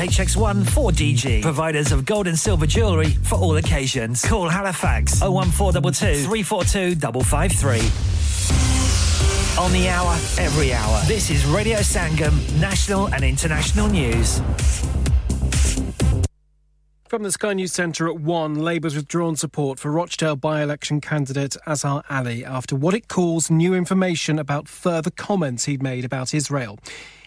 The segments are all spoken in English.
HX1 4DG. Providers of gold and silver jewellery for all occasions. Call Halifax 01422 342 553. On the hour, every hour. This is Radio Sangam, national and international news. From the Sky News Centre at 1, Labour's withdrawn support for Rochdale by election candidate Azhar Ali after what it calls new information about further comments he'd made about Israel.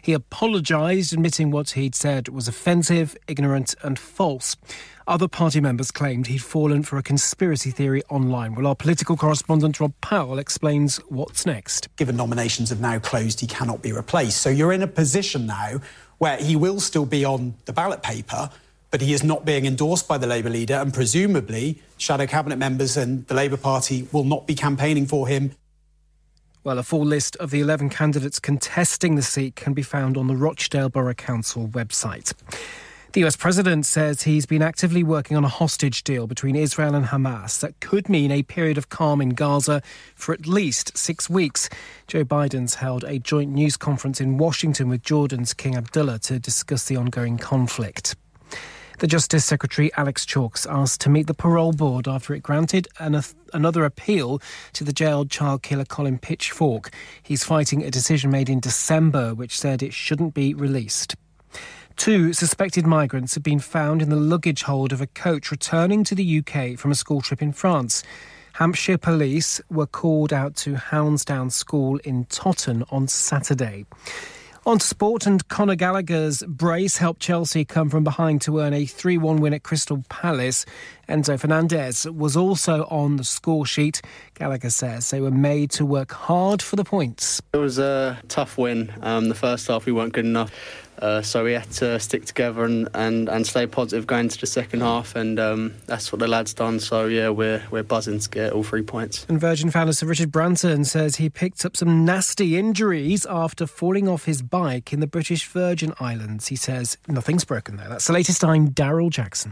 He apologised, admitting what he'd said was offensive, ignorant, and false. Other party members claimed he'd fallen for a conspiracy theory online. Well, our political correspondent Rob Powell explains what's next. Given nominations have now closed, he cannot be replaced. So you're in a position now where he will still be on the ballot paper but he is not being endorsed by the Labour leader, and presumably shadow cabinet members and the Labour Party will not be campaigning for him. Well, a full list of the 11 candidates contesting the seat can be found on the Rochdale Borough Council website. The US president says he's been actively working on a hostage deal between Israel and Hamas that could mean a period of calm in Gaza for at least six weeks. Joe Biden's held a joint news conference in Washington with Jordan's King Abdullah to discuss the ongoing conflict. The Justice Secretary Alex Chalk's asked to meet the parole board after it granted an, another appeal to the jailed child killer Colin Pitchfork. He's fighting a decision made in December which said it shouldn't be released. Two suspected migrants have been found in the luggage hold of a coach returning to the UK from a school trip in France. Hampshire police were called out to Hounsdown School in Totton on Saturday. On sport, and Conor Gallagher's brace helped Chelsea come from behind to earn a 3 1 win at Crystal Palace. Enzo Fernandez was also on the score sheet. Gallagher says they were made to work hard for the points. It was a tough win. Um, the first half, we weren't good enough. Uh, so we had to stick together and, and, and stay positive going into the second half, and um, that's what the lads done. So yeah, we're we're buzzing to get all three points. And Virgin founder Sir Richard Branson says he picked up some nasty injuries after falling off his bike in the British Virgin Islands. He says nothing's broken there. That's the latest. I'm Daryl Jackson.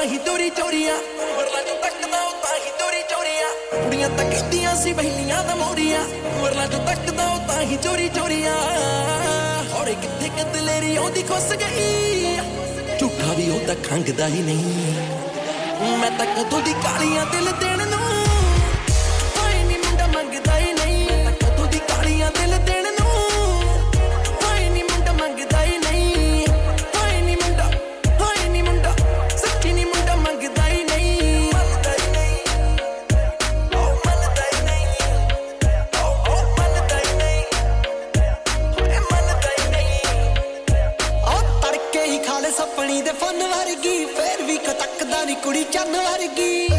ਤਾਂ ਹੀ ਦੂਰੀ ਚੋਰੀਆ। ਵਰਲਾ ਜੋ ਤੱਕਦਾ ਉਹ ਤਾਂ ਹੀ ਦੂਰੀ ਚੋਰੀਆ। ਕੁੜੀਆਂ ਤਾਂ ਕਹਿੰਦੀਆਂ ਸੀ ਬਹਿਲੀਆਂ ਦਾ ਮੋੜੀਆ ਵਰਲਾ ਜੋ ਤੱਕਦਾ ਉਹ ਤਾਂ ਹੀ ਚੋਰੀ ਚੋਰੀਆ। ਹੌੜੇ ਕਿੱਥੇ ਕਦਲੇਰੀ ਆਉਂਦੀ, ਖੁੱਸ ਗਈ। ਝੂਠਾ ਵੀ ਉਹਦਾ ਖੰਗਦਾ ਹੀ ਨਹੀਂ। ਮੈਂ ਤਾਂ ਕਦੋਂ ਦੀ ਕਾਲੀਆਂ ਦਿਲ ਦੇਣ ਨੂੰ ਕੁੜੀ ਚੰਨ ਵਰਗੀ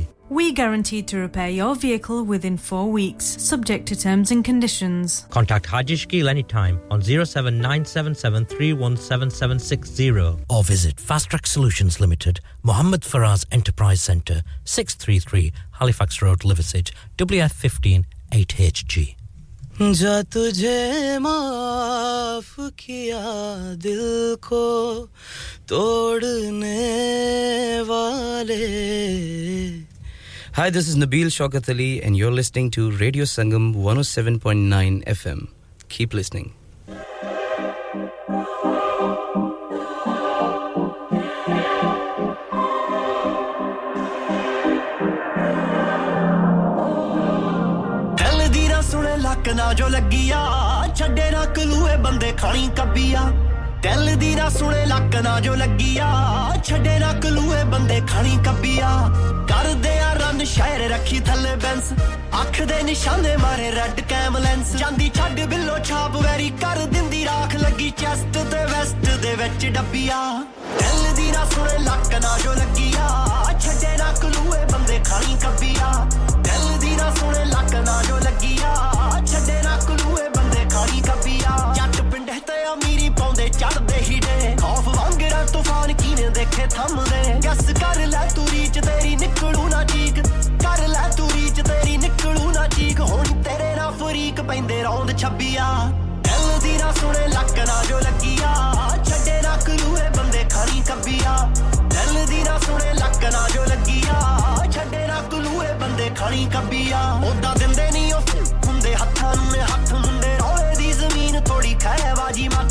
We guarantee to repair your vehicle within four weeks, subject to terms and conditions. Contact Haji Shkil anytime on 07977317760 or visit Fast Track Solutions Limited, Mohammed Faraz Enterprise Centre, 633 Halifax Road, Liversedge, WF15 8HG. जा तुझे माफ किया दिल को तोड़ने वाले Hi, this is Nabil Shaukat Ali, and you're listening to Radio Sangam 107.9 FM. Keep listening. ਦਿਲ ਦੀ ਨਾ ਸੁਣੇ ਲੱਕ ਨਾ ਜੋ ਲੱਗੀਆ ਛੱਡੇ ਨਾ ਕਲੂਏ ਬੰਦੇ ਖਾਣੀ ਕੱਬੀਆ ਦਿਲ ਦੀ ਨਾ ਸੁਣੇ ਲੱਕ ਨਾ ਜੋ ਲੱਗੀਆ ਛੱਡੇ ਨਾ ਕਲੂਏ ਬੰਦੇ ਖਾਣੀ ਕੱਬੀਆ ਕਰਦੇ ਆ ਰਨ ਸ਼ਹਿਰ ਰੱਖੀ ਥੱਲੇ ਬੈਂਸ। ਅੱਖ ਦੇ ਨਿਸ਼ਾਨੇ ਮਾਰੇ ਰੈੱਡ ਕੈਮ ਲੈਂਸ ਜਾਂਦੀ ਛੱਡ ਬਿੱਲੋ ਛਾਪ ਵੈਰੀ ਕਰ ਦਿੰਦੀ ਰਾਖ ਲੱਗੀ ਚੈਸਟ ਤੇ ਵੈਸਟ ਦੇ ਵਿੱਚ ਡੱਬੀਆ। ਦਿਲ ਦੀ ਨਾ ਸੁਣੇ, ਲੱਕ ਨਾ ਜੋ ਲੱਗੀਆ। ਛੱਡੇ ਨਾ ਕਲੂਏ, ਬੰਦੇ ਖਾਣੀ ਕੱਬੀਆ। ਦਿਲ ਦੀ ਨਾ ਸੁਣੇ, ਲੱਕ ਨਾ ਜੋ ਲੱਗੀਆ। ਛੱਡੇ ਨਾ ਕਲੂਏ, ਬੰਦੇ ਖਾਣੀ ਕੱਬੀਆ। ਜੱਟ ਪਿੰਡੇ ਤੇ ਅਮੀਰੀ ਪਾਉਂਦੇ ਚੜਦੇ ਹੀੜੇ ਖੌਫ ਵਾਂਗੜਾ ਤੂਫਾਨ ਕੀਨੇ ਦੇਖੇ ਥੰਮਦੇ। ਗੱਸ ਕਰ ਲੈ ਤੂੰ ਰੀਚ ਤੇਰੀ ਨਿਕਲੂ ਛੱਬੀਆ। ਦਿਲ ਦੀ ਨਾ ਸੁਣੇ, ਲੱਕ ਨਾ ਜੋ ਲੱਗੀਆ। ਛੱਡੇ ਨਾ ਕਲੂਏ ਬੰਦੇ ਖਾਣੀ ਕੱਬੀਆ ਦਿਲ ਦੀ ਨਾ ਸੁਣੇ, ਲੱਕ ਨਾ ਜੋ ਲੱਗੀਆ। ਛੱਡੇ ਨਾ ਕਲੂਏ ਬੰਦੇ ਖਾਣੀ ਕੱਬੀਆ ਉਦਾਂ ਦਿੰਦੇ ਨਹੀਂ ਉਹ ਹੁੰਦੇ ਹੱਥਾਂ ਨੂੰ ਹੱਥ ਮੁੰਡੇ। ਰੋਏ ਦੀ ਜ਼ਮੀਨ ਥੋੜੀ ਖੈਵਾਜੀ ਮੱਤ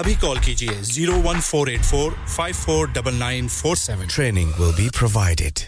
अभी कॉल कीजिए zero one four eight four five four double nine four seven. Training will be provided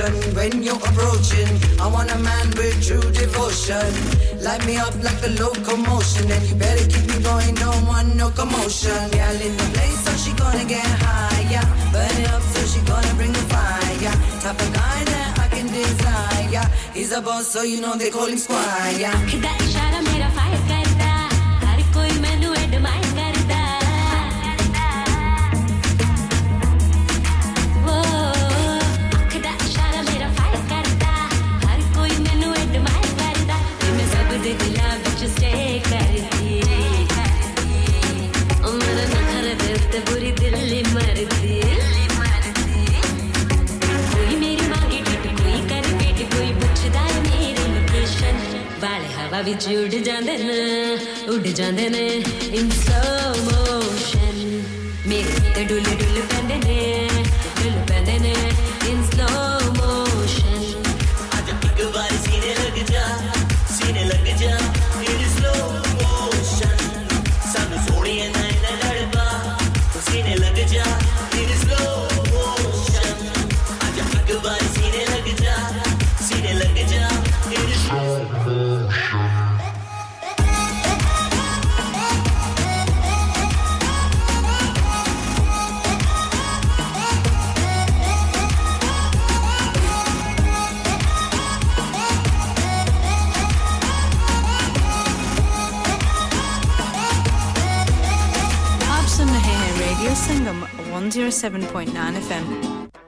when you're approaching. I want a man with true devotion. Light me up like a locomotion, and you better keep me going. Don't want no commotion. Girl in the place, so she gonna get higher. Burn it up, so she gonna bring the fire. Type of guy that I can desire. Yeah. He's a boss, so you know they call him Squire. ഭാവിച്ച് ഉടുജാന്തന് ഉടുജാന്തന് in slow motion മേത്തടുലടുലു കണ്ടനെ 107.9 FM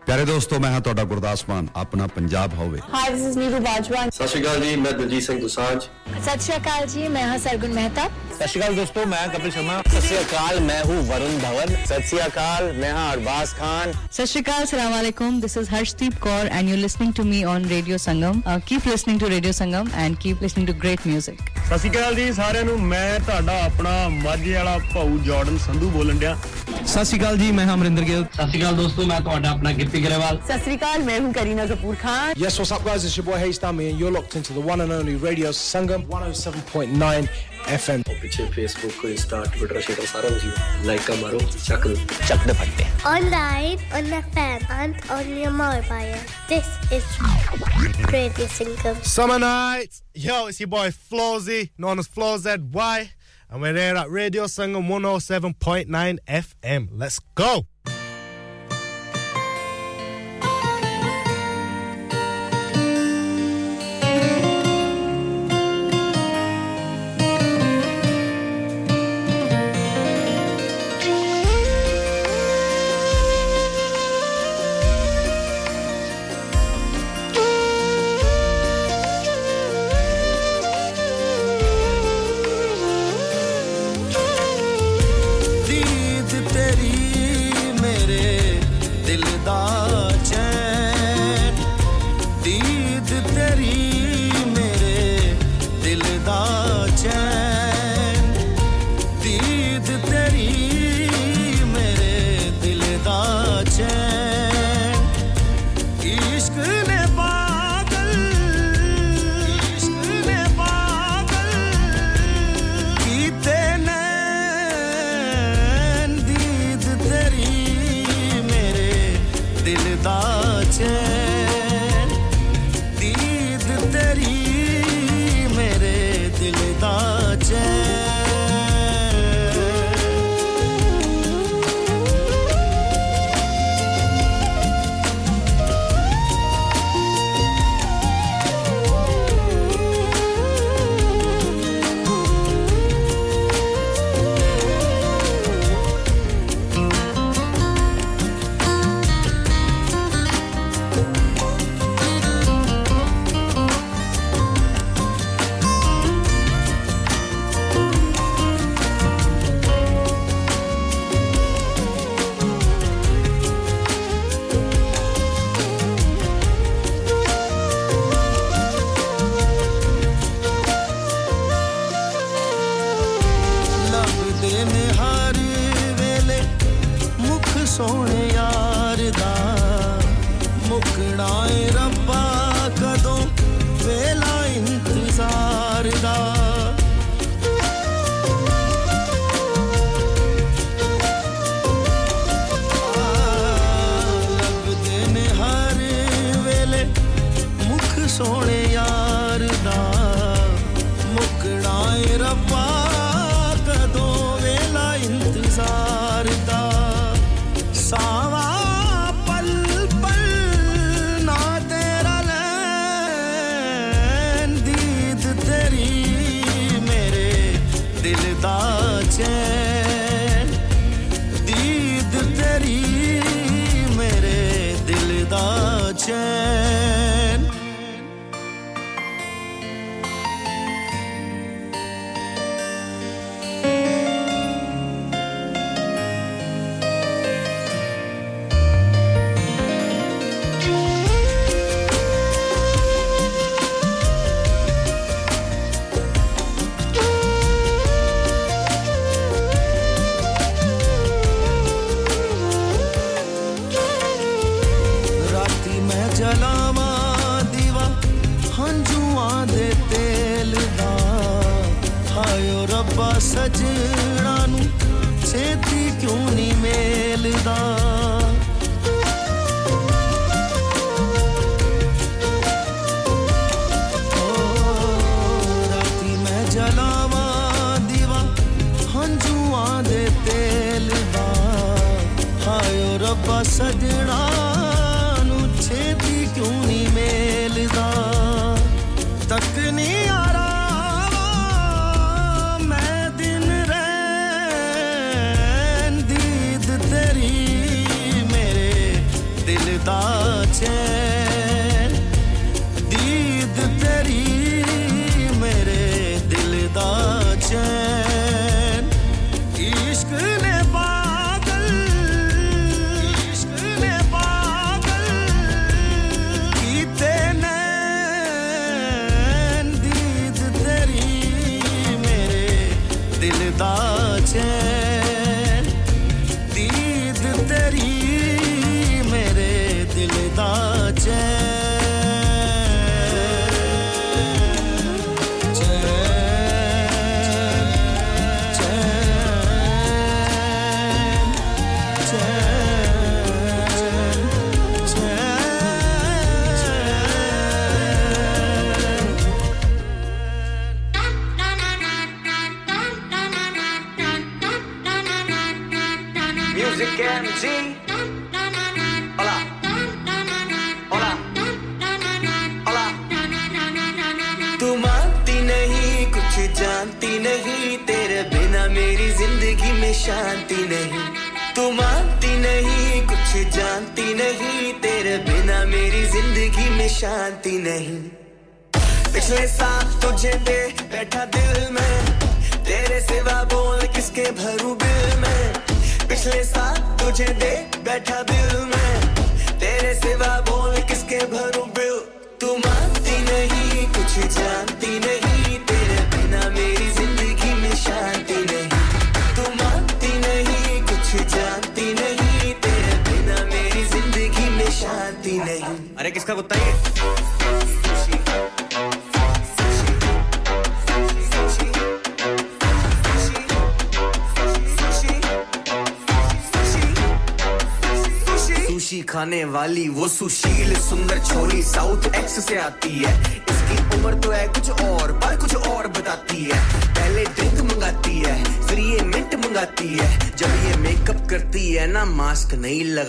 ਪਿਆਰੇ ਦੋਸਤੋ ਮੈਂ ਹਾਂ ਤੁਹਾਡਾ ਗੁਰਦਾਸ ਮਾਨ। ਆਪਣਾ ਪੰਜਾਬ ਹੋਵੇ। Hi this is Neeru Bajwa ਸਤਿ ਸ਼੍ਰੀ ਅਕਾਲ ਜੀ ਮੈਂ ਦਲਜੀਤ ਸਿੰਘ ਦੁਸਾਂਝ। ਸਤਿ ਸ਼੍ਰੀ ਅਕਾਲ ਜੀ ਮੈਂ ਹਾਂ ਸਰਗੁਣ ਮਹਿਤਾ। सत श्रीकाल दोस्तों मैं कपिल शर्मा सत श्रीकाल मैं हूँ वरुण धवन सत श्रीकाल मैं हाँ Arbaaz Khan Sat Shri Akal, Assalamu alaikum. This is Harshdeep Kaur and you're listening to me on Radio Sangam. Uh, keep listening to Radio Sangam and keep listening to great music. ਸਤਿ ਸ਼੍ਰੀ ਅਕਾਲ ਜੀ ਸਾਰਿਆਂ ਨੂੰ ਮੈਂ ਤੁਹਾਡਾ ਆਪਣਾ ਮਾਝੇ ਵਾਲਾ ਭਾਊ ਜਾਰਡਨ ਸੰਧੂ ਬੋਲਣ ਡਿਆ ਸਤਿ ਸ਼੍ਰੀ ਅਕਾਲ ਜੀ ਮੈਂ ਹਾਂ ਅਮਰਿੰਦਰ ਗਿੱਲ ਸਤਿ ਸ਼੍ਰੀ ਅਕਾਲ ਦੋਸਤੋ ਮੈਂ ਤੁਹਾਡਾ ਆਪਣਾ ਗਿੱਪੀ ਗਰੇਵਾਲ सत श्री अकाल मैं हूँ Kareena Kapoor Khan Yes, what's up guys? It's your boy Hayes Dummy and you're locked into the one and only Radio Sangam 107.9 FM पीछे फेसबुक इंस्टा ट्विटर शेटर सारा कुछ लाइक का मारो चक दो चक दे फटते online on FM and on your mobile this is Radio Sangam. Summer nights. Yo, it's your boy Flozy, known as FlawZY, and we're here at Radio Sangam 107.9 FM. Let's go.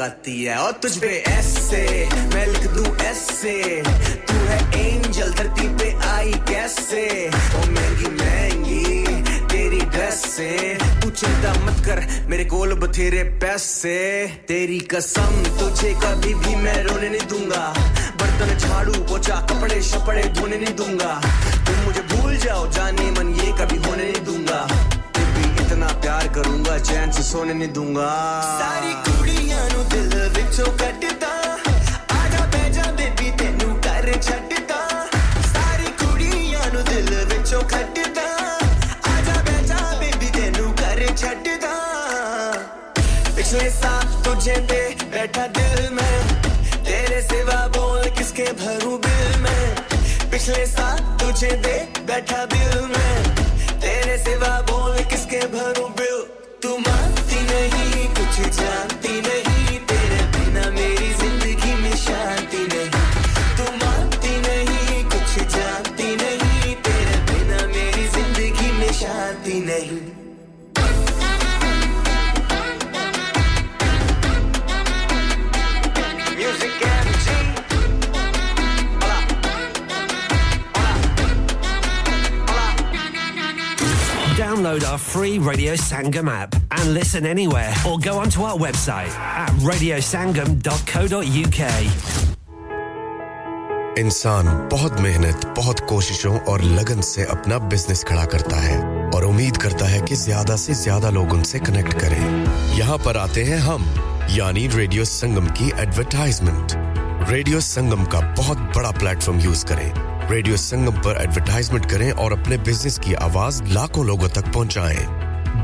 लगाती है। और तुझ पे ऐसे, मैं लिख दूँ ऐसे, तू है एंजल धरती पे आई कैसे? ओ महँगी महँगी, तेरी ड्रेस से। तू चिंता मत कर, मेरे कोल बथेरे पैसे। तेरी कसम, तुझे कभी भी मैं रोने नहीं दूँगा। बर्तन झाड़ू पोछा कपड़े शपड़े धोने नहीं दूँगा। तुम मुझे भूल जाओ, जाने मन ये कभी होने नहीं दूँगा। करूँगा चैन से सोने नहीं दूँगा। सारी कुड़ियाँ नु दिल विचों कटता। आजा बैजा बेबी तेनू कर छटता। सारी कुड़ियाँ नु दिल विचों कटता। आजा बैजा बेबी तेनू कर छटता। पिछले साल तुझे दे बैठा दिल में। तेरे सिवा बोल किसके भरू बिल में। पिछले साल तुझे दे बैठा दिल में। Sangam app and listen anywhere or go onto our website at radiosangam.co.uk. इंसान बहुत मेहनत, बहुत कोशिशों और लगन से अपना बिज़नेस खड़ा करता है और उम्मीद करता है कि ज़्यादा से ज़्यादा लोग उनसे कनेक्ट करें। यहाँ पर आते हैं हम, यानी रेडियो संगम की एडवरटाइजमेंट रेडियो संगम का बहुत बड़ा प्लेटफॉर्म यूज़ करें। रेडियो संगम पर एडवरटाइजमेंट करें और अपने बिज़नेस की आवाज़ लाखों लोगों तक पहुंचाएँ।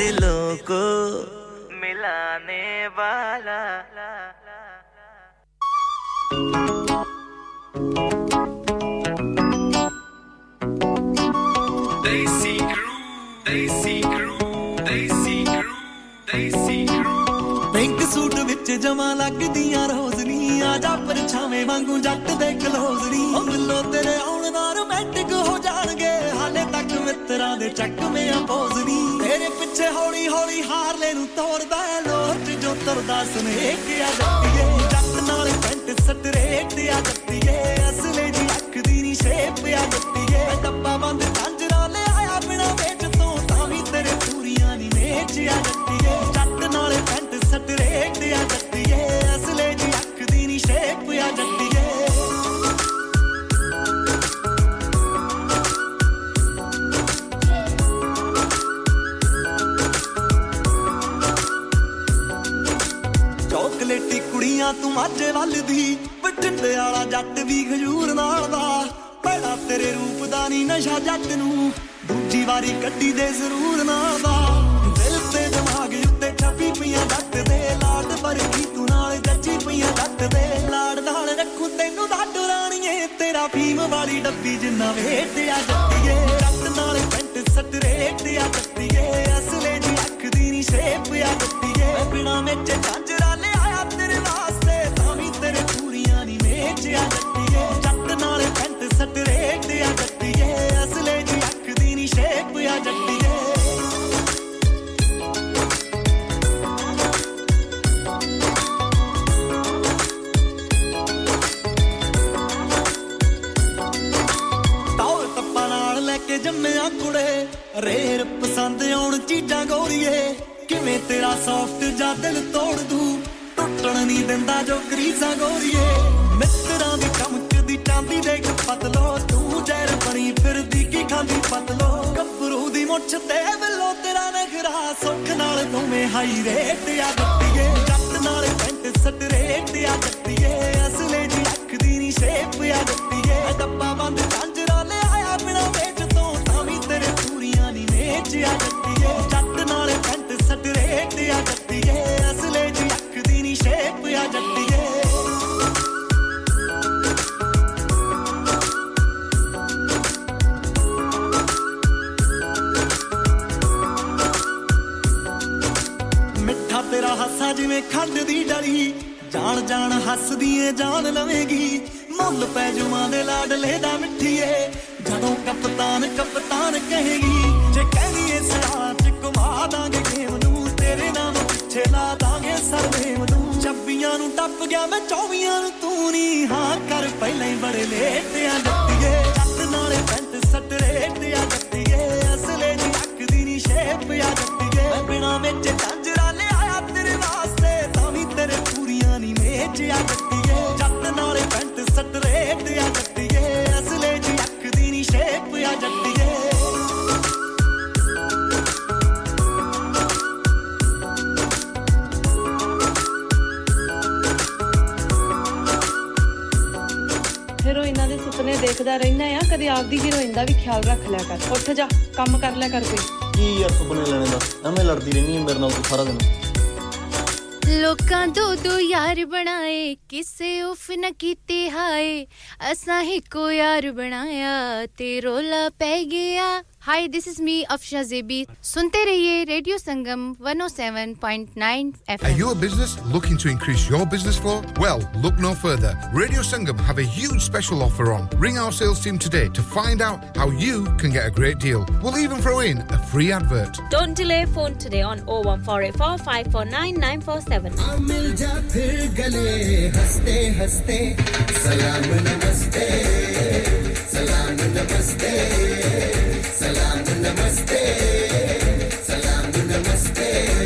दिलों को मिलाने वाला Desi crew, Desi crew, Desi crew, Desi crew. Pink suit ਵਿੱਚ ਜਮਾ ਲੱਗਦੀਆਂ ਰੋਜ਼ਨੀ ਆ ਜਾ ਪਰਛਾਵੇਂ ਵਾਂਗੂ ਜੱਟ ਦੇ ਕਲੋਜ਼ਨੀ ਉਹ ਮਿਲੋ ਤੇਰੇ ਆਉਣ ਨਾਲ ਰੋਮਾਂਟਿਕ ਹੋ ਜਾਣਗੇ ਹਾਲੇ ਤੱਕ ਮਿੱਤਰਾਂ ਦੇ ਚੱਕਵੇਂ ਆ ਪੋਜ਼ਨੀ ਤੇਰੇ ਪਿੱਛੇ ਹੌਲੀ ਹੌਲੀ ਹਾਰਲੇ ਨੂੰ ਤੋੜਦਾ ਐ ਲੋਟ ਜੋ ਤਰਦਾ ਸਨੇਕ ਆ ਜੱਟੀਏ। ਜੱਟ ਨਾਲ ਪੈਂਟ ਸਟਰੇਟ ਆ ਜੱਟੀਏ। ਅਸਲੇ ਜੀ ਅੱਖ ਦੀ ਨੀ ਸ਼ੇਪ ਆ ਜੱਟੀਏ। ਡੱਬਾ ਬੰਦ ਕੰਜਰਾ ਲੈ ਆਇਆ ਬਿਨਾ ਵੇਚ ਤੋਂ, ਤਾਂ ਵੀ ਤੇਰੇ ਪੂਰੀਆਂ ਨੀ ਮੇਚ ਆ ਜੱਟੀਏ। ਜੱਟ ਨਾਲ ਪੈਂਟ ਸਟਰੇਟ ਆ ਜੱਟੀਏ। ਅਸਲੇ ਜੀ ਅੱਖ ਦੀ ਨੀ ਸ਼ੇਪ ਆ ਜੱਟੀਏ। ਚੋਕਲੇਟੀ ਕੁੜੀਆਂ ਤੂੰ ਮਾਝੇ ਵੱਲ ਦੀ ਬਟੰਡੇ ਵਾਲਾ ਜੱਟ ਵੀ ਖਜੂਰ ਨਾਲ ਦਾ ਬੜਾ ਤੇਰੇ ਰੂਪ ਦਾ ਨੀ ਨਸ਼ਾ ਜੱਟ ਨੂੰ ਦੂਜੀ ਵਾਰੀ ਕੱਢੀ ਦੇ ਜ਼ਰੂਰ ਨਾਲ ਦਾ ਦਿਲ ਤੇ ਦਿਮਾਗ ਉੱਤੇ ਛਾਪੀ ਪਈਆਂ ਜੱਟ ਦੇ ਲਾਡ ਵਰਗੀ ਤੂੰ ਨਾਲ ਜੱਜੀ ਪਈਆਂ ਜੱਟ ਦੇ ਲਾੜ ਨਾਲ ਰੱਖੂ ਤੈਨੂੰ ਦਾਡੂ ਰਾਣੀਏ ਤੇਰਾ ਫੀਮ ਵਾਲੀ ਡੱਬੀ ਜਿੰਨਾ ਵੇਟ ਆ ਜੱਟੀਏ ਜੱਟ ਨਾਲ ਪੈਂਟ ਸਟਰੇਟ ਆ ਜੱਟੀਏ ਅਸਲੇ ਜੀ ਅੱਖ ਦੀ ਨੀ ਸ਼ੇਪ ਆ ਜੱਟੀਏ ਬਿਨਾ ਵਿੱਚ ਝਾਂਜਰਾ ਆ ਜੱਟੀਏ ਜੱਟ ਨਾਲ ਪੈਂਟ ਸਟਰੇਟ ਆ ਜੱਟੀਏ ਅਸਲੇ ਜੀ ਅੱਖ ਦੀ ਨੀ ਸ਼ੇਪ ਆ ਜੱਟੀਏ। ਤੌਰ ਤੱਪਾ ਨਾਲ ਲੈ ਕੇ ਜੰਮਿਆ ਕੁੜੇ ਰੇਰ ਪਸੰਦ ਆਉਣ ਚੀਜ਼ਾਂ ਗੋਰੀਏ। ਕਿਵੇਂ ਤੇਰਾ ਸੌਫਟ ਜਾਂ ਦਿਲ ਤੋੜ ਦੂ, ਟੁੱਟਣ ਨਹੀਂ ਦਿੰਦਾ ਜੋ ਗਰੀਜ਼ਾਂ ਗੋਰੀਏ। ਮਿੱਤਰਾਂ ਦੀ ਚਮਕਦੀ ਚਾਂਦੀ ਦੇਖ ਪਤਲੋ, ਤੂੰ ਜ਼ਹਿਰ ਬਣੀ ਫਿਰਦੀ, ਕੀ ਖਾਂਦੀ ਪਤਲੋ? ਗੱਭਰੂ ਦੀ ਮੁੱਛ ਤੇ ਵੱਲੋ ਤੇਰਾ ਨਖਰਾ ਸੁੱਖ ਨਾਲ ਦੋਵੇਂ ਹਾਈ ਰੇਟ ਆ ਗੱਟੀਏ ਜੱਟ ਨਾਲ ਪੈਂਟ ਸਟ ਰੇਟ ਆ ਗੱਟੀਏ ਅਸਲੇ ਦੀ ਅੱਖ ਦੀ ਨੀ ਸ਼ੇਪ ਆ ਗੱਟੀਏ ਡੱਬਾ ਬੰਦ ਝਾਂਜਰਾ ਲੈ ਆਇਆ ਬਿਨਾ ਵੇਚ ਤੋਂ, ਤਾਂ ਵੀ ਤੇਰੇ ਪੂਰੀਆਂ ਨੀ ਵੇਚ ਆ ਗੱਟੀਏ ਜੱਟ ਨਾਲ ਪੈਂਟ ਸਟ ਰੇਟ ਆ ਗੱਟੀਏ ਅਸਲੇ ਦੀ ਅੱਖ ਦੀ ਨੀ ਸ਼ੇਪ ਆ ਜੱਟੀਏ। ਜਿਵੇਂ ਖੰਡ ਦੀ ਡਲੀ, ਜਾਣ ਜਾਣ ਹੱਸਦੀ ਏ ਜਾਨ ਲਵੇਂਗੀ। ਮੁੱਲ ਪੈ ਜੁਮਾਂ ਦੇ ਲਾਡਲੇ ਦਾ ਮਿੱਠੀਏ, ਜਦੋਂ ਕਪਤਾਨ ਕਪਤਾਨ ਕਹੇਗੀ, ਜੇ ਕਹਿਣੀ ਏ ਸੜਾ ਚ ਘੁਮਾ ਦਾਂਗੇ ਗੇਮ ਨੂੰ, ਤੇਰੇ ਨਾਮ ਪਿੱਛੇ ਲਾ ਦਾਂਗੇ ਸਰਵੇਮ ਨੂੰ। ਚੱਬੀਆਂ ਨੂੰ ਟੱਪ ਗਿਆ ਮੈਂ ਚੌਵੀਆਂ ਨੂੰ, ਤੂੰ ਨਹੀਂ ਹਾਂ ਕਰ, ਪਹਿਲਾਂ ਹੀ ਬੜੇ ਲੇਟ ਆ। ਦੇਖਦਾ ਰਹਿਣਾ ਆ ਕਦੇ ਆਪਦੀ ਹੀਰੋਇਨ ਦਾ ਵੀ ਖਿਆਲ ਰੱਖ ਲਿਆ ਕਰ। ਉੱਠ ਜਾ ਕੰਮ ਕਰ ਲਿਆ ਕਰ ਕੋਈ। ਕੀ ਯਾਰ ਸੁਪਨੇ ਲੈਣੇ ਦਾ? ਐਵੇਂ ਲੜਦੀ ਰਹਿਣੀ ਮੇਰੇ ਨਾਲ ਤੂੰ ਸਾਰਾ ਦਿਨ। ਲੋਕਾਂ ਦੋ ਦੋ ਯਾਰ ਬਣਾਏ ਕਿਸੇ ਉਫ न ਕੀਤੇ ਹਾਏ। ਅਸਾਂ ਹੀ ਕੋ ਯਾਰ ਬਣਾਇਆ ਤੇ ਰੋਲਾ ਪੈ ਗਿਆ। Hi this is me Afsha जेबी सुनते रहिए radio Sangam 107.9 Are FM you a business looking to increase your business flow? Well, look no further. Radio Sangam have a huge special offer on. Ring our sales team today to find out how you can get a great deal. We'll even throw in a free advert. Don't delay phone today on 01484 549 947. मिल जा फिर गले हंसते हंसते सलाम नमस्ते सलाम नमस्ते सलाम नमस्ते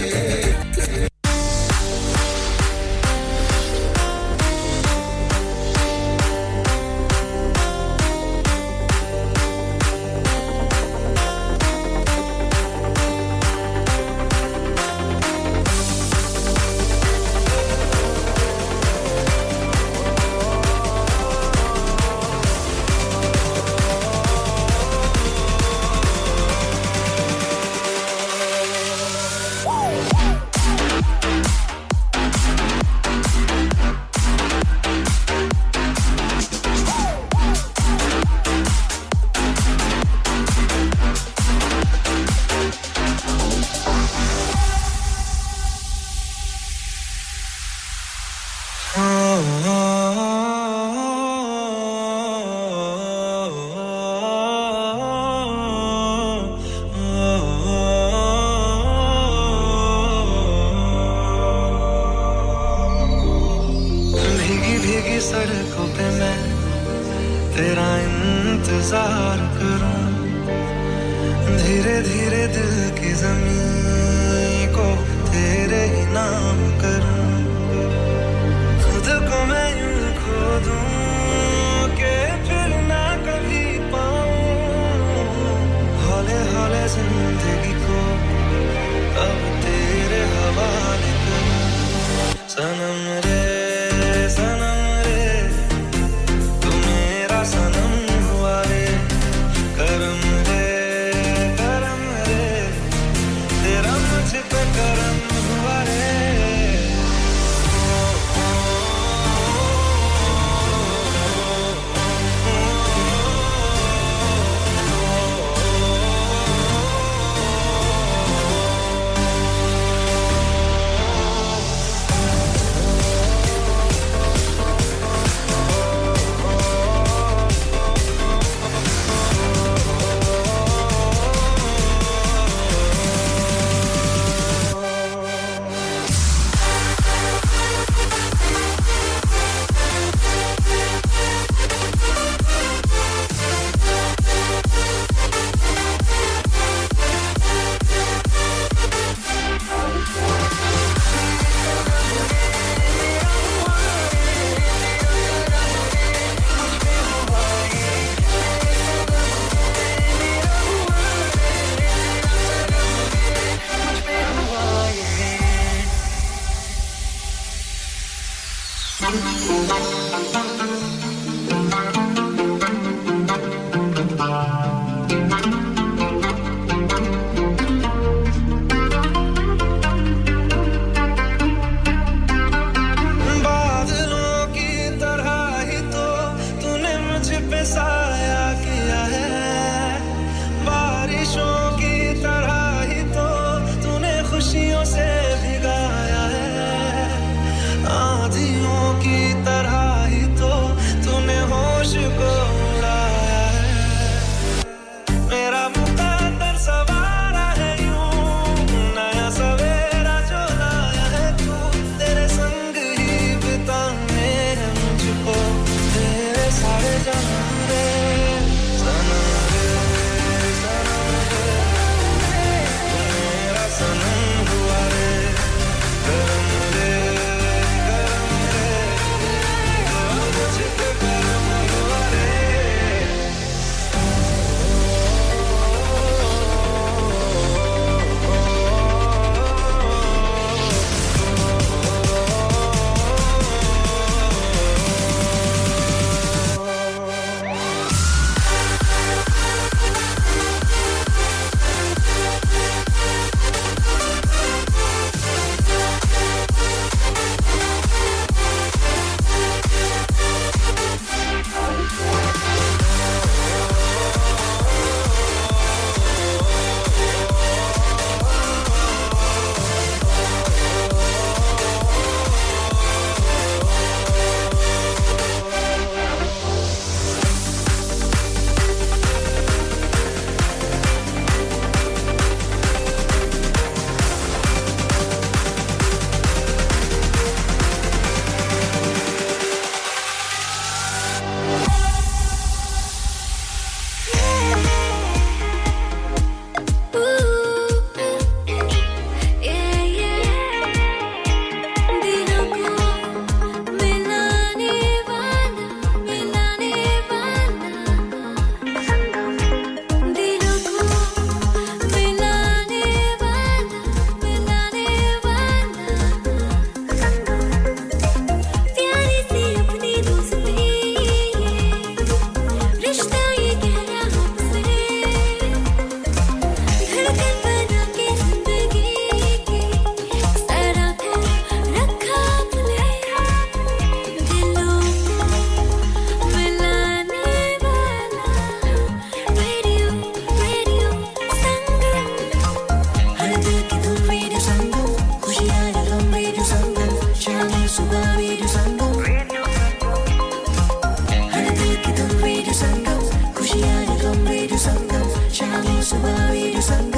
Chinese somebody to Sunday.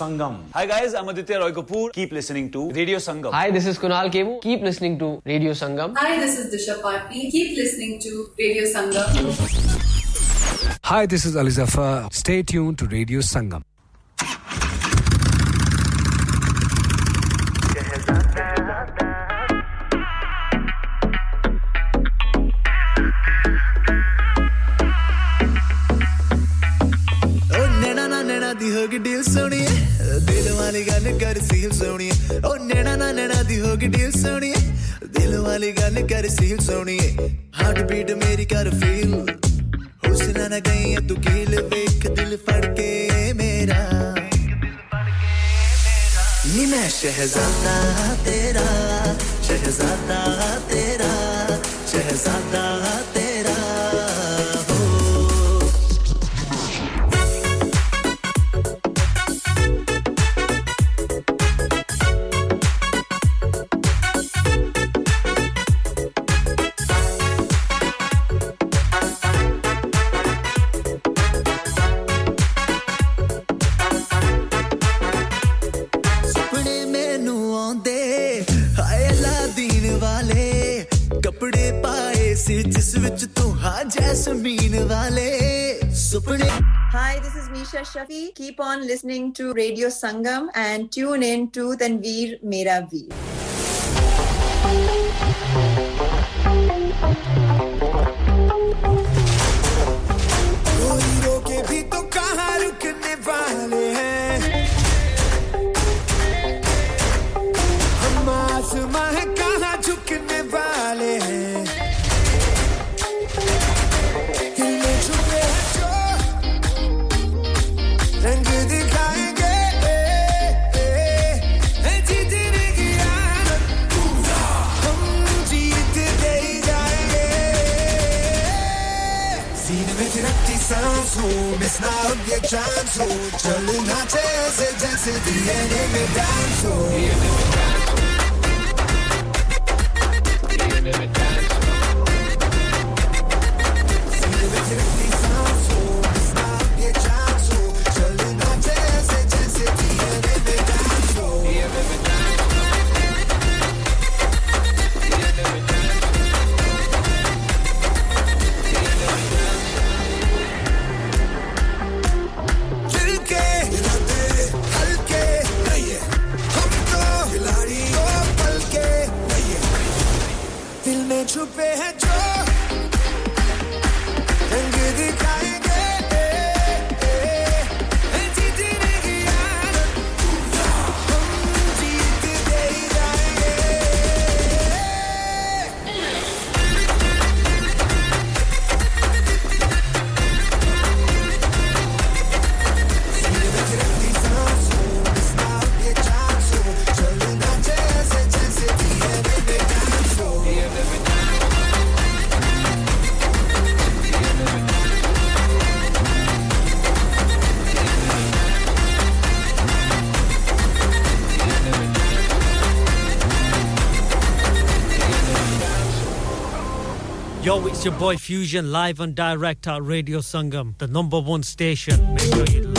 Sangam. Hi guys, I'm Aditya Roy Kapoor. Keep listening to Radio Sangam. Hi, this is Kunal Kemmu. Keep listening to Radio Sangam. Hi, this is Disha Patni. Keep listening to Radio Sangam. Hi, this is Ali Zafar. Stay tuned to Radio Sangam. Cause I'm not दे हाय Aladdin वाले कपड़े पाए से जिस विच तू हाँ jasmine वाले सुपने Hi, this is Misha Shafi. Keep on listening to Radio Sangam and tune in to Tanveer Mera Veer. Sometimes, oh, dance, tells it, that's it, the enemy dance, oh. It's your boy Fusion live and direct at Radio Sangam, the number one station. Make sure you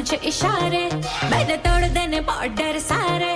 मुझे इशारे मैंने तोड़ देने border सारे।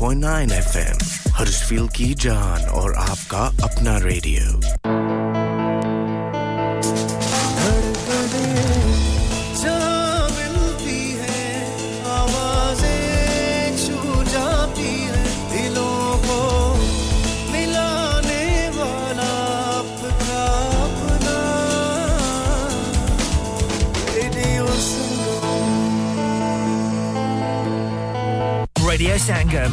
92.9 की जान और आपका अपना radio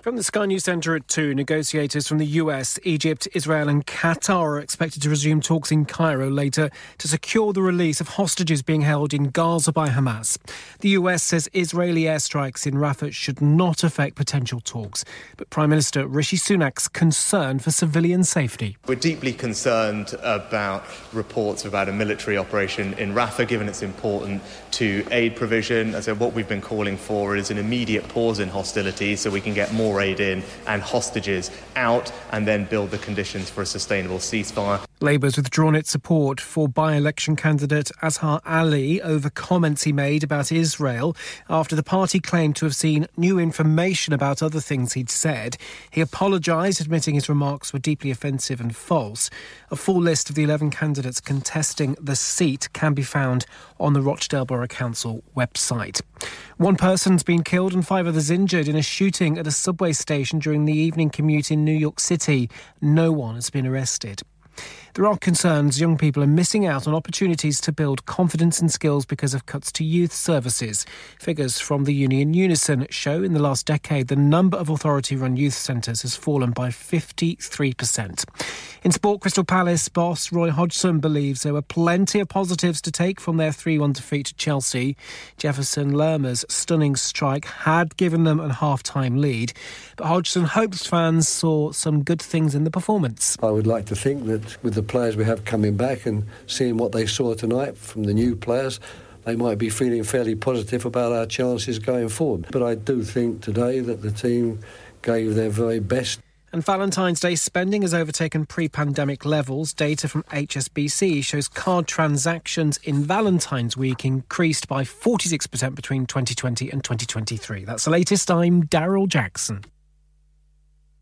From the Sky News Centre at 2, negotiators from the US, Egypt, Israel, and Qatar are expected to resume talks in Cairo later to secure the release of hostages being held in Gaza by Hamas. The US says Israeli airstrikes in Rafah should not affect potential talks, but Prime Minister Rishi Sunak's concern for civilian safety. We're deeply concerned about reports about a military operation in Rafah, given it's important to aid provision. I said, what we've been calling for is an immediate pause in hostilities so we can get more aid in and hostages out and then build the conditions for a sustainable ceasefire. Labour's withdrawn its support for by election candidate Azhar Ali over comments he made about Israel after the party claimed to have seen new information about other things he'd said. He apologised, admitting his remarks were deeply offensive and false. A full list of the 11 candidates contesting the seat can be found on the Rochdale Borough Council website. One person's been killed and five others injured in a shooting at a subway station during the evening commute in New York City. No one has been arrested. There are concerns young people are missing out on opportunities to build confidence and skills because of cuts to youth services. Figures from the union Unison show in the last decade the number of authority run youth centres has fallen by 53%. In sport, Crystal Palace boss Roy Hodgson believes there were plenty of positives to take from their 3 1 defeat to Chelsea. Jefferson Lerma's stunning strike had given them a half time lead, but Hodgson hopes fans saw some good things in the performance. I would like to think that with the players we have coming back and seeing what they saw tonight from the new players, they might be feeling fairly positive about our chances going forward. But I do think today that the team gave their very best. And Valentine's Day spending has overtaken pre pandemic levels. Data from HSBC shows card transactions in Valentine's week increased by 46% between 2020 and 2023. That's the latest. I'm Daryl Jackson.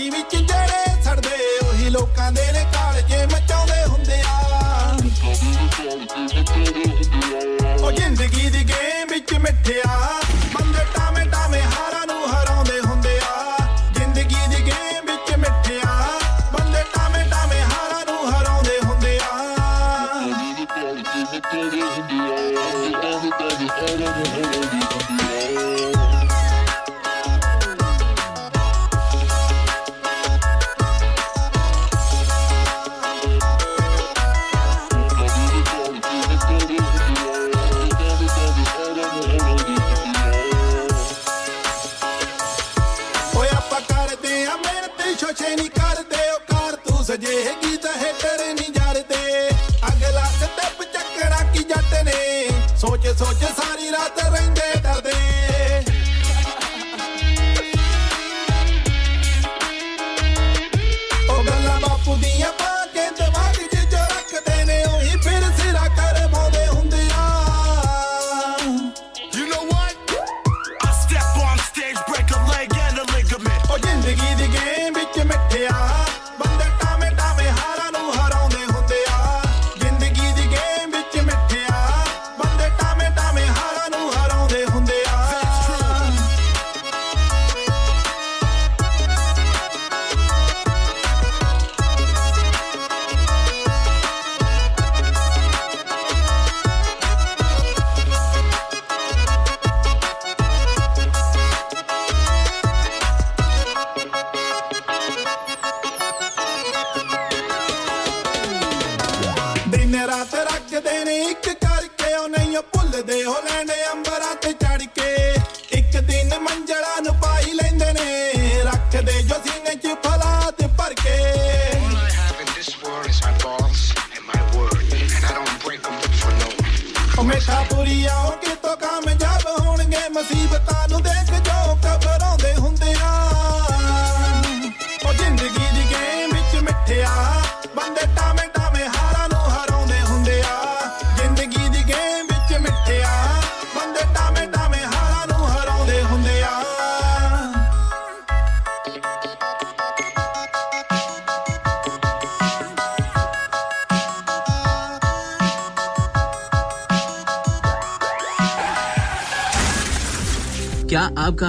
秘密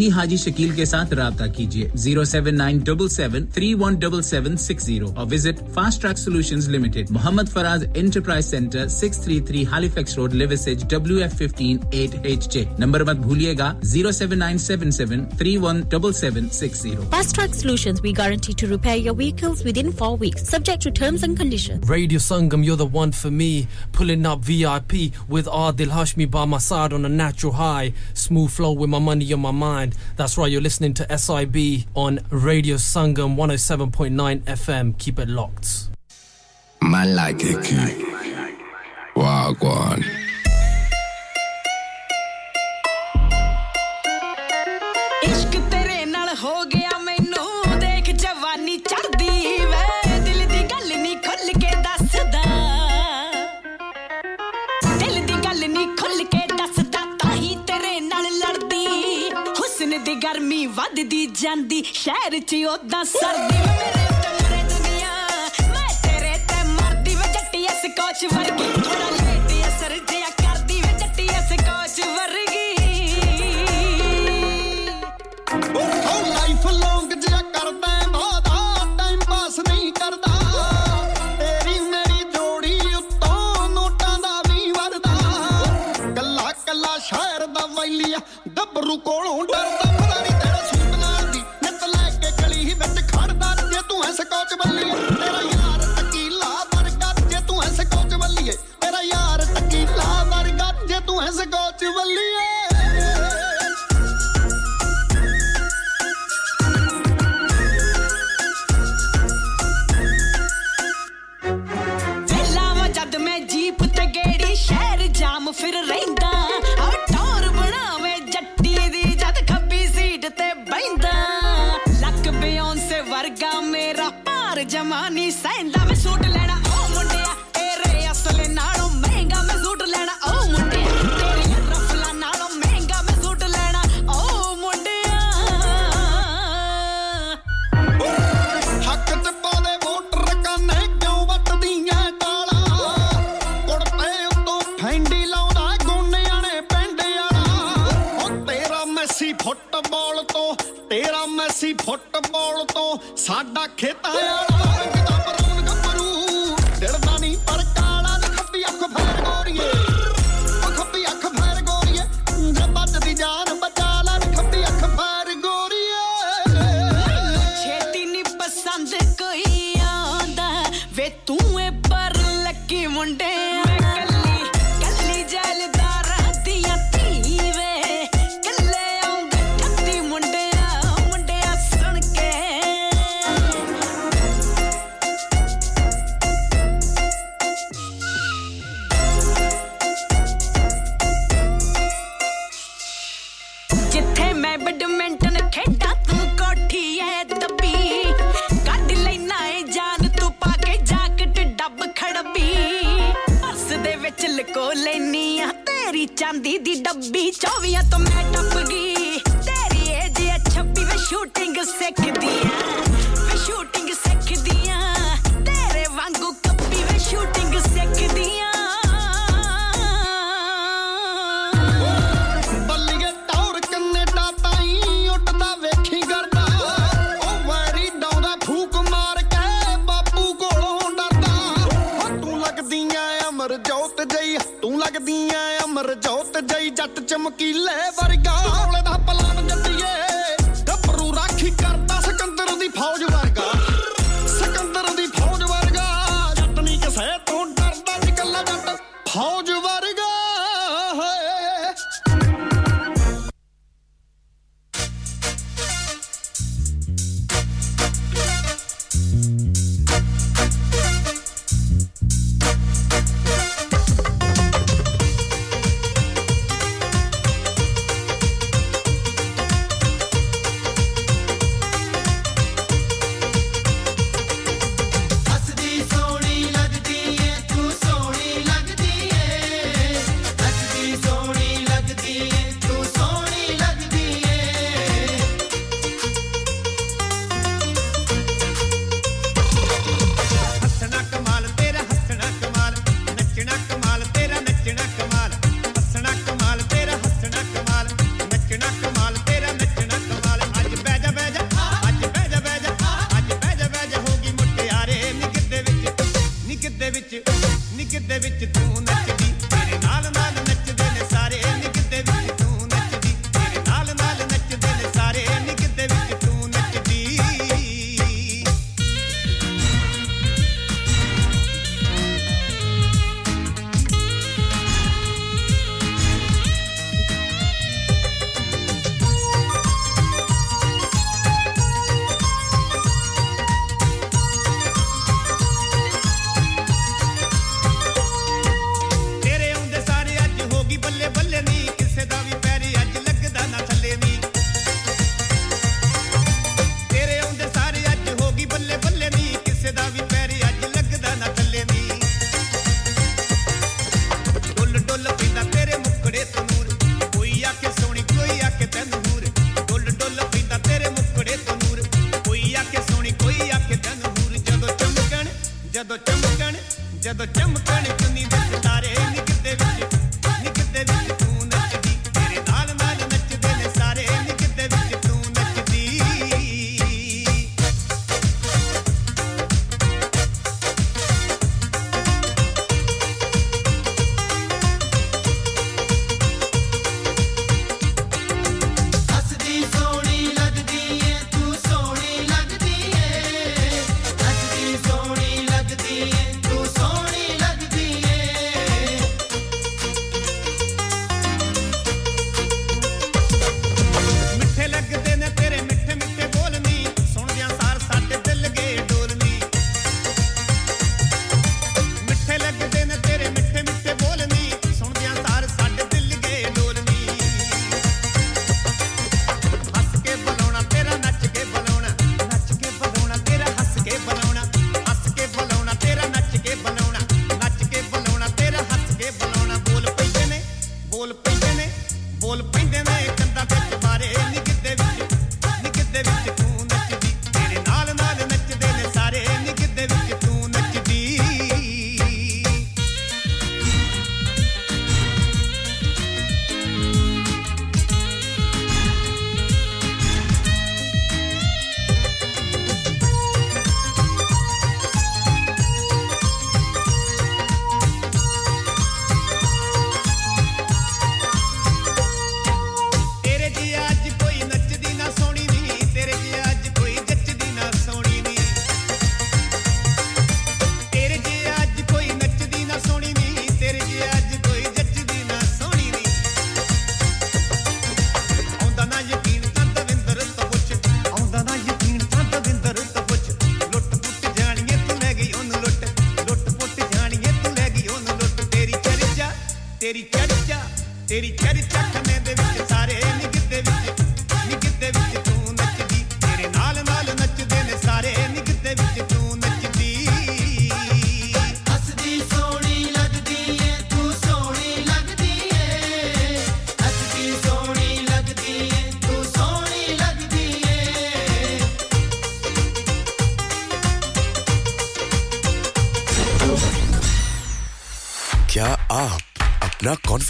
ही हाजी शकील के साथ रहा कीजिए zero seven nine double seven three one double seven six zero और visit fast track solution limited Mohammad Faraz enterprise centre six three three Halifax road Liversedge W F fifteen eight H J number मत भूलिएगा zero seven nine seven seven three one double seven six zero Fast Track Solutions, we guarantee to repair your vehicles within four weeks, subject to terms and conditions. Radio Sangam, you're the one for me. Pulling up VIP with Adil Hashmi by my side on a natural high. Smooth flow with my money on my mind. That's right, you're listening to SIB on Radio Sangam 107.9 FM. Keep it locked. Key. Wagwan. ਵੱਧਦੀ ਜਾਂਦੀ ਸ਼ਹਿਰ 'ਚ ਉਦਾਂ ਸਰਦੀ ਵੇ ਮੇਰੇ ਤੇ ਮਰੇ ਦੁਨੀਆ ਮੈਂ ਤੇਰੇ ਤੇ ਮਰਦੀ ਵੇ ਜੱਟੀਏ ਸਕੋਚ ਵਰਗੀ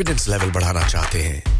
कॉन्फिडेंस लेवल बढ़ाना चाहते हैं।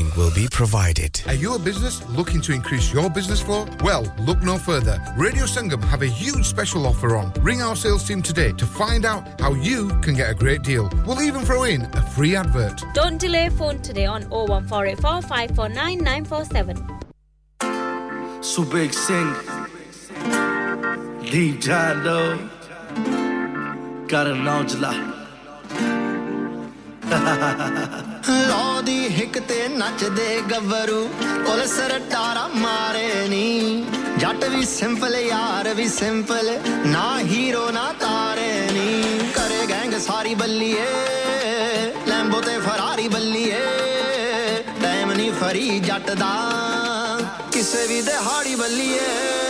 will be provided. Are you a business looking to increase your business flow? Well, look no further. Radio Sangam have a huge special offer on. Ring our sales team today to find out how you can get a great deal. We'll even throw in a free advert. Don't delay phone today on 01484 549 947. Subig Singh, Deep Jandu, Got an Aujla. ਲੋ ਦੀ ਹਿੱਕ ਤੇ ਨੱਚਦੇ ਗੱਭਰੂ police ਰਟਾਰਾ ਮਾਰੇ ਨੀ। ਜੱਟ ਵੀ simple, ਯਾਰ ਵੀ simple, ਨਾ ਹੀਰੋ ਨਾ ਤਾਰੇ ਨੀ। ਕਰੇ ਗੈਂਗ ਸਾਰੀ ਬੱਲੀਏ, ਲੈਂਬੋ ਤੇ ਫਰਾਰੀ ਬੱਲੀਏ। ਟਾਈਮ ਨਹੀਂ ਫਰੀ ਜੱਟ ਦਾ, ਕਿਸੇ ਵੀ ਦਿਹਾੜੀ ਬੱਲੀਏ।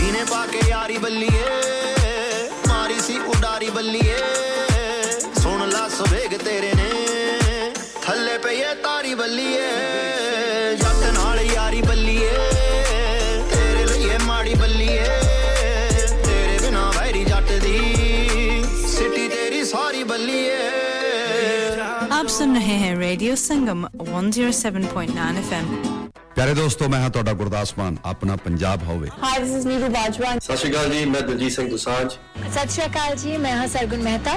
जीने पाके यारी बलिए मारी सी उडारी बलिए सुन ला सवेग तेरे ने थले पे ये तारी बलिए जट नाल यारी तेरे लिए माड़ी बलिए तेरे बिना वैरी जट दी, सिटी तेरी सारी बलिए आप सुन रहे हैं रेडियो संगम 107.9 एफएम ਪਿਆਰੇ ਦੋਸਤੋ ਮੈਂ ਹਾਂ ਤੁਹਾਡਾ ਗੁਰਦਾਸ ਮਾਨ। ਆਪਣਾ ਪੰਜਾਬ ਹੋਵੇ hi this is Neeru Bajwa ਸਤਿ ਸ਼੍ਰੀ ਅਕਾਲ ਜੀ ਮੈਂ ਦਲਜੀਤ ਸਿੰਘ ਦੁਸਾਂਝ। ਸਤਿ ਸ਼੍ਰੀ ਅਕਾਲ ਜੀ ਮੈਂ ਹਾਂ ਸਰਗੁਣ ਮਹਿਤਾ।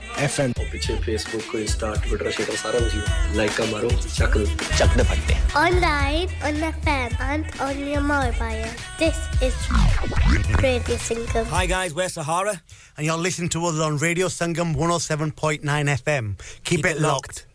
FM ਪਿੱਛੇ ਫੇਸਬੁੱਕ ਇੰਸਟਾ ਟਵਿੱਟਰ ਸ਼ੇਟਰ ਸਾਰਾ ਕੁਝ ਲਾਈਕਾਂ ਮਾਰੋ ਚੱਕ ਦੋ ਚੱਕ ਦੇ ਫੱਟੇ online on FM and on your mobile. This is Radio Sangam Hi guys. We're Sahara and you're listening to us on Radio Sangam 107.9 FM keep, it, locked.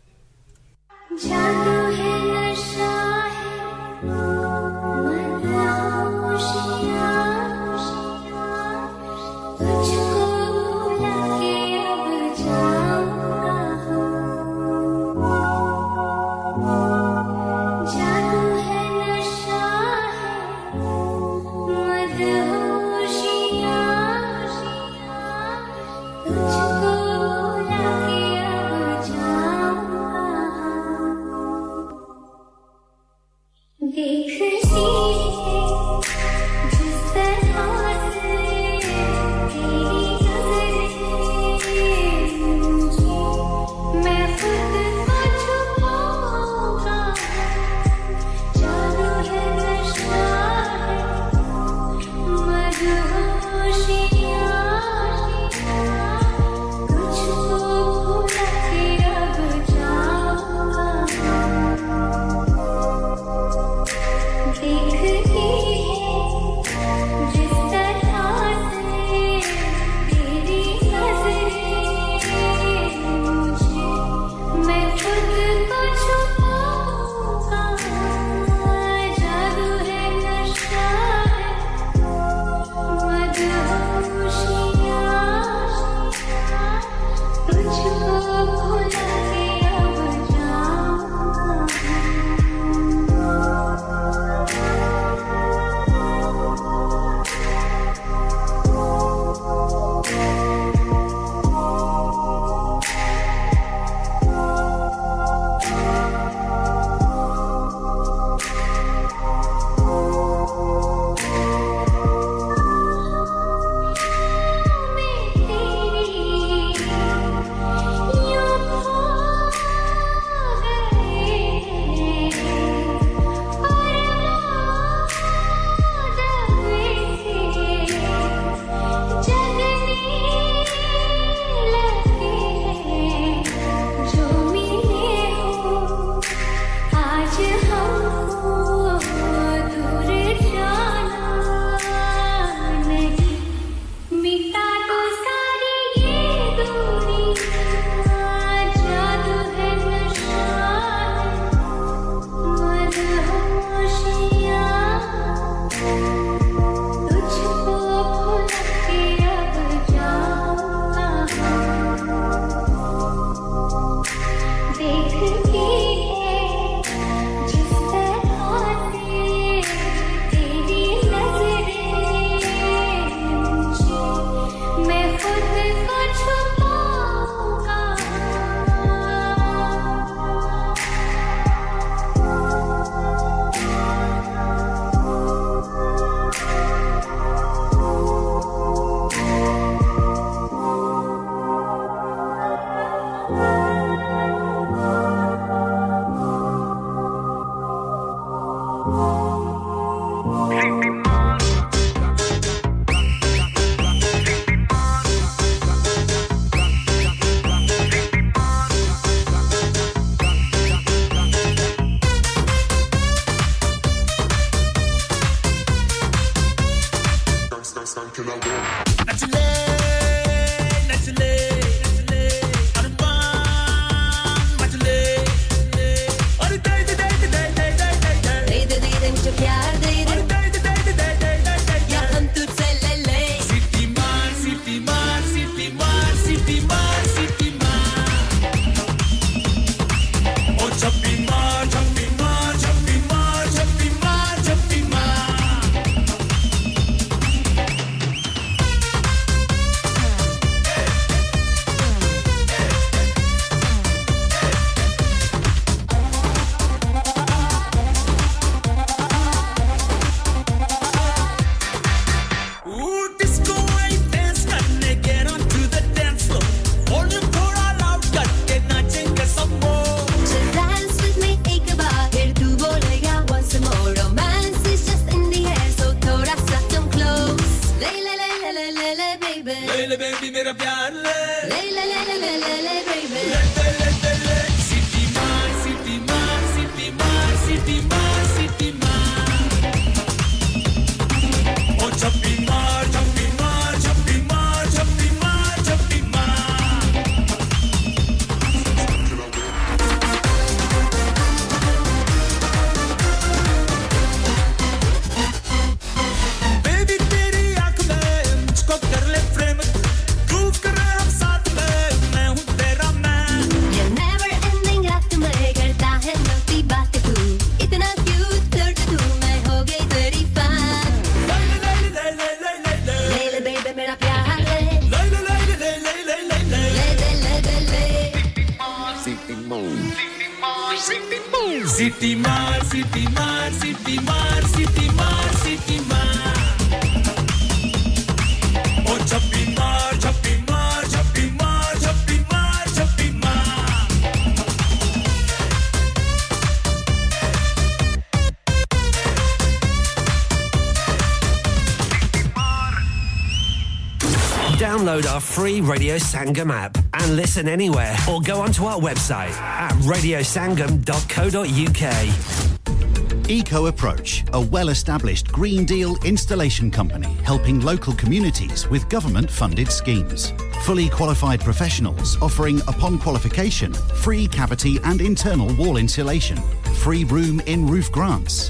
Free Radio Sangam app and listen anywhere or go onto our website at radiosangam.co.uk. Eco Approach, a well established Green Deal installation company helping local communities with government funded schemes. Fully qualified professionals offering, upon qualification, free cavity and internal wall insulation, free room in roof grants,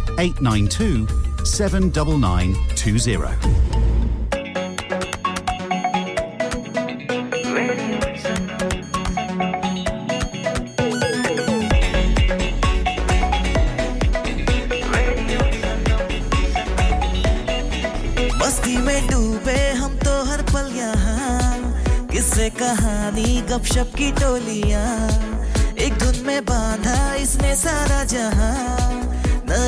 892 79920. तो कहानी गपशप की टोलियाँ। एक धुन में बांधा इसने सारा जहाँ।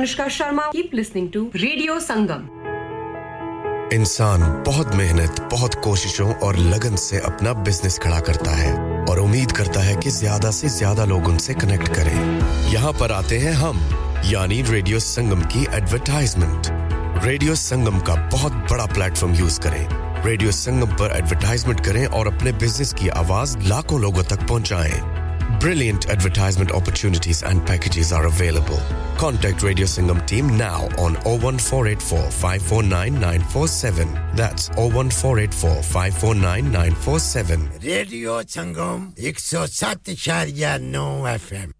Anushka Sharma. Keep listening to Radio Sangam. इंसान बहुत मेहनत, बहुत कोशिशों और लगन से अपना बिज़नेस खड़ा करता है और उम्मीद करता है कि ज़्यादा से ज़्यादा लोग उनसे कनेक्ट करें यहाँ पर आते हैं हम, यानी रेडियो संगम की एडवर्टाइजमेंट रेडियो संगम का बहुत बड़ा प्लेटफॉर्म यूज़ करें रेडियो संगम पर एडवर्टाइजमेंट करें और अपने बिज़नेस की आवाज़ लाखों लोगों तक पहुंचाएँ Brilliant advertisement opportunities and packages are available. Contact Radio Sangam team now on 01484 549947. That's 01484 549 Radio Sangam 107.9 FM.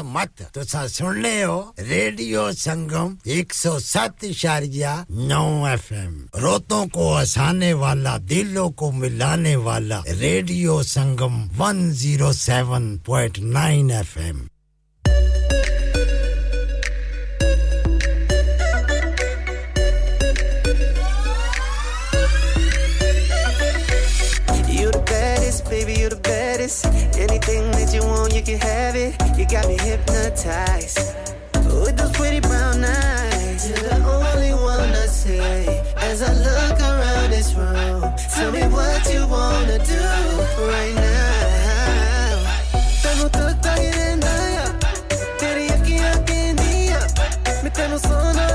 मत। तो तुसा सुन ले हो, रेडियो संगम एक सौ सात इशारिया नौ एफ़ एम रोतों को हसाने वाला, दिलों को मिलाने वाला radio Sangam one zero seven point nine F M you want, you can have it. You got me hypnotized with those pretty brown eyes. You're the only one I see as I look around this room. Tell me what you wanna do right now. Tengo todo en la Teriyaki up in the up. Me tengo solo.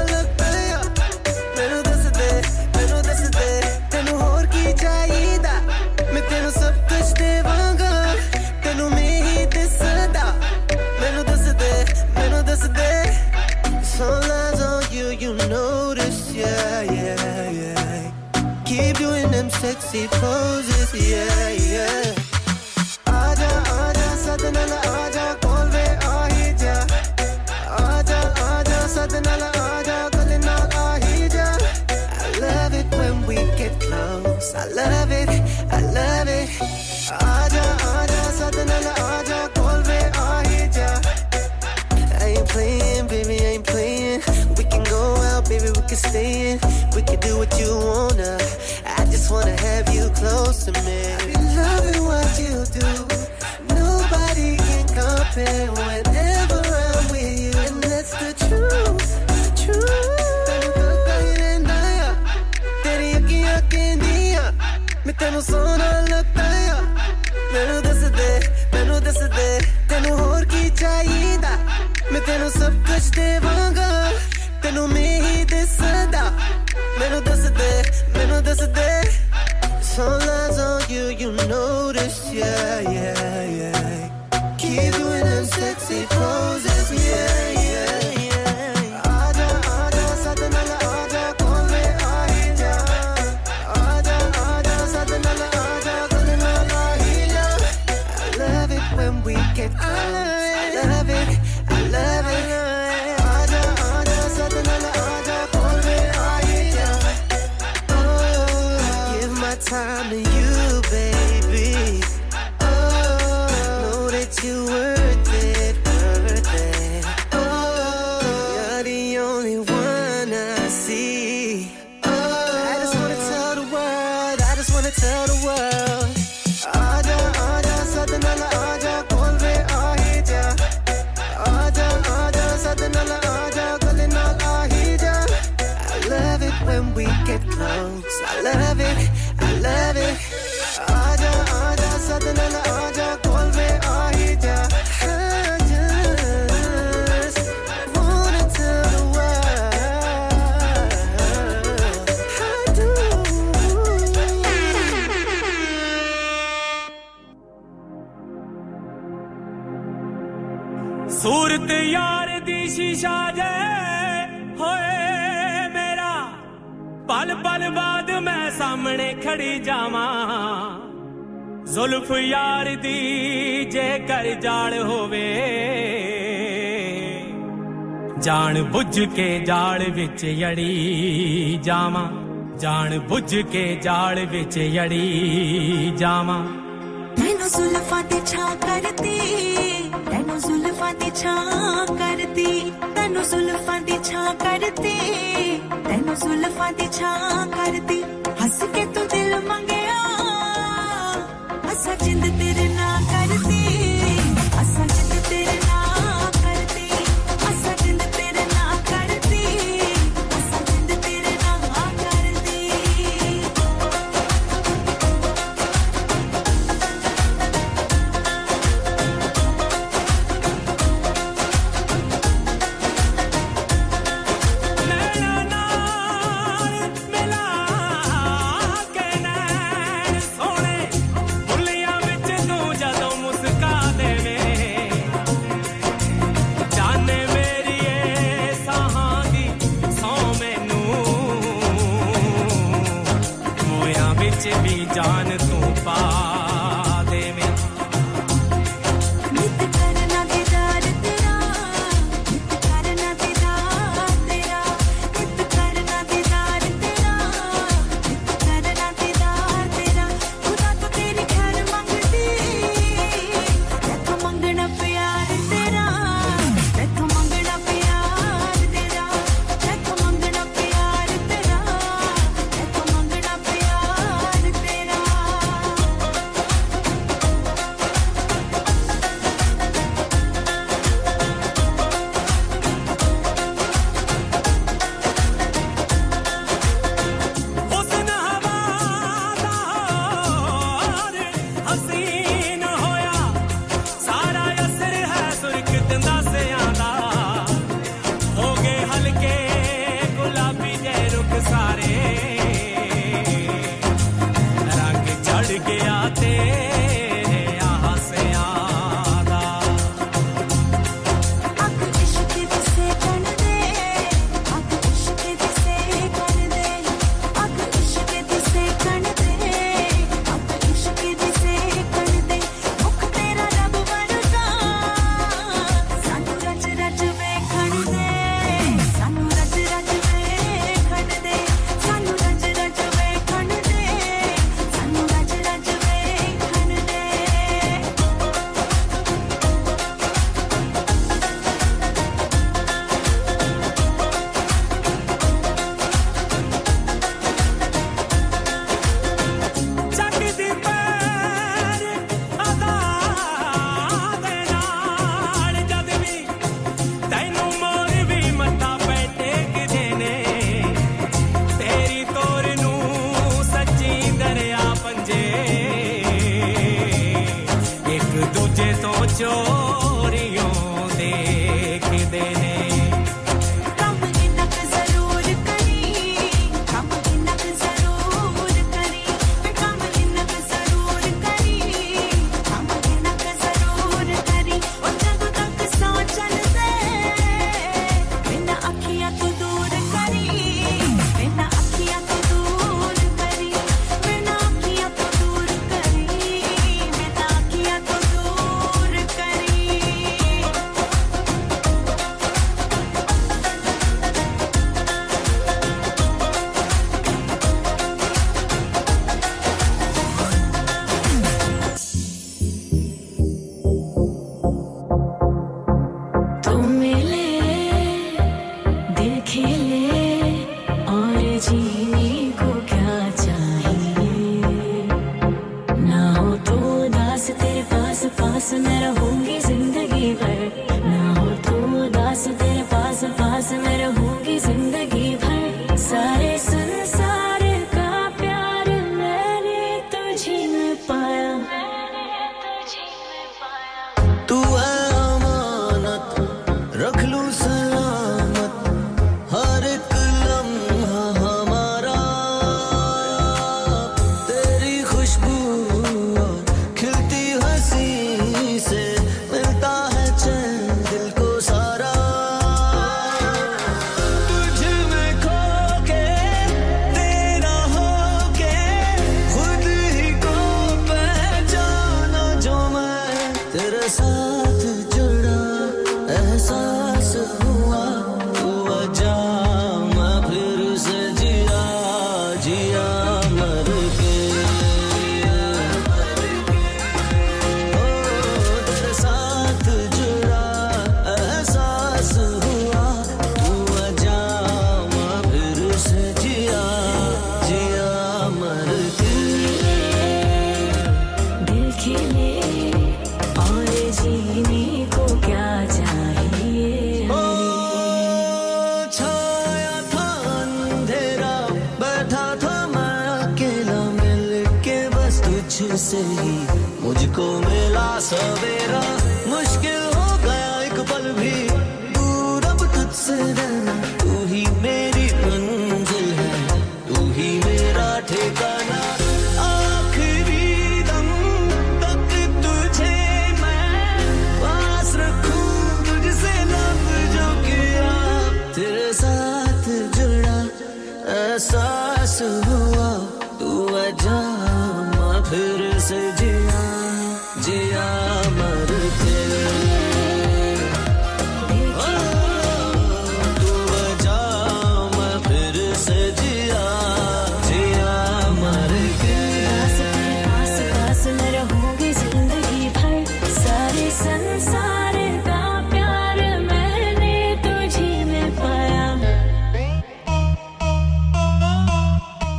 ਬਰਬਾਦ ਮੈਂ ਸਾਹਮਣੇ ਖੜੀ ਜਾਵਾਂ। ਜ਼ੁਲਫ ਯਾਰ ਦੀ ਜੇ ਕਰ ਜਾਲ ਹੋਵੇ, ਜਾਣ ਬੁੱਝ ਕੇ ਜਾਲ ਵਿੱਚ ਅੜੀ ਜਾਵਾਂ। ਜਾਣ ਬੁੱਝ ਕੇ ਜਾਲ ਵਿੱਚ ਅੜੀ ਜਾਵਾਂ। ਤੈਨੂੰ ਜ਼ੁਲਫਾਂ ਤੇ ਛਾਂ ਕਰਦੀ, ਤੈਨੂੰ ਜ਼ੁਲਫਾਂ ਤੇ ਛਾਂ ਕਰਦੀ, ਤੈਨੂੰ ਜ਼ੁਲਫਾਂ ਦੀ ਛਾਂ ਕਰਦੀ। ਤੈਨੂੰ ਜ਼ੁਲਫਾਂ ਦੀ ਛਾਂ ਕਰਦੀ ਹੱਸ ਕੇ ਤੂੰ ਦਿਲ ਮੰਗਿਆ ਅਸਾਂ ਜਿੰਦ ਤੇਰੇ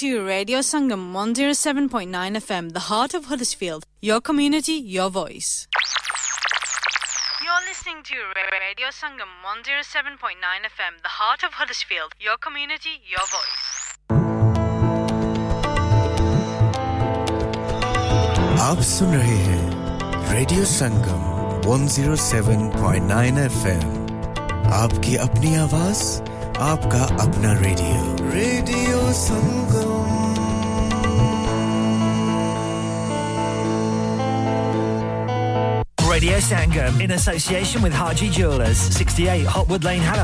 to Radio Sangam 107.9 FM, the heart of Huddersfield. Your community, your voice. You're listening to Radio Sangam 107.9 FM, the heart of Huddersfield. Your community, your voice. आप सुन रहे हैं रेडियो संगम 107.9 एफएम आपकी अपनी आवाज आपका अपना radio radio Sangam Radio Sangam in association with Haji Jewelers, 68 Hotwood Lane, Halifax.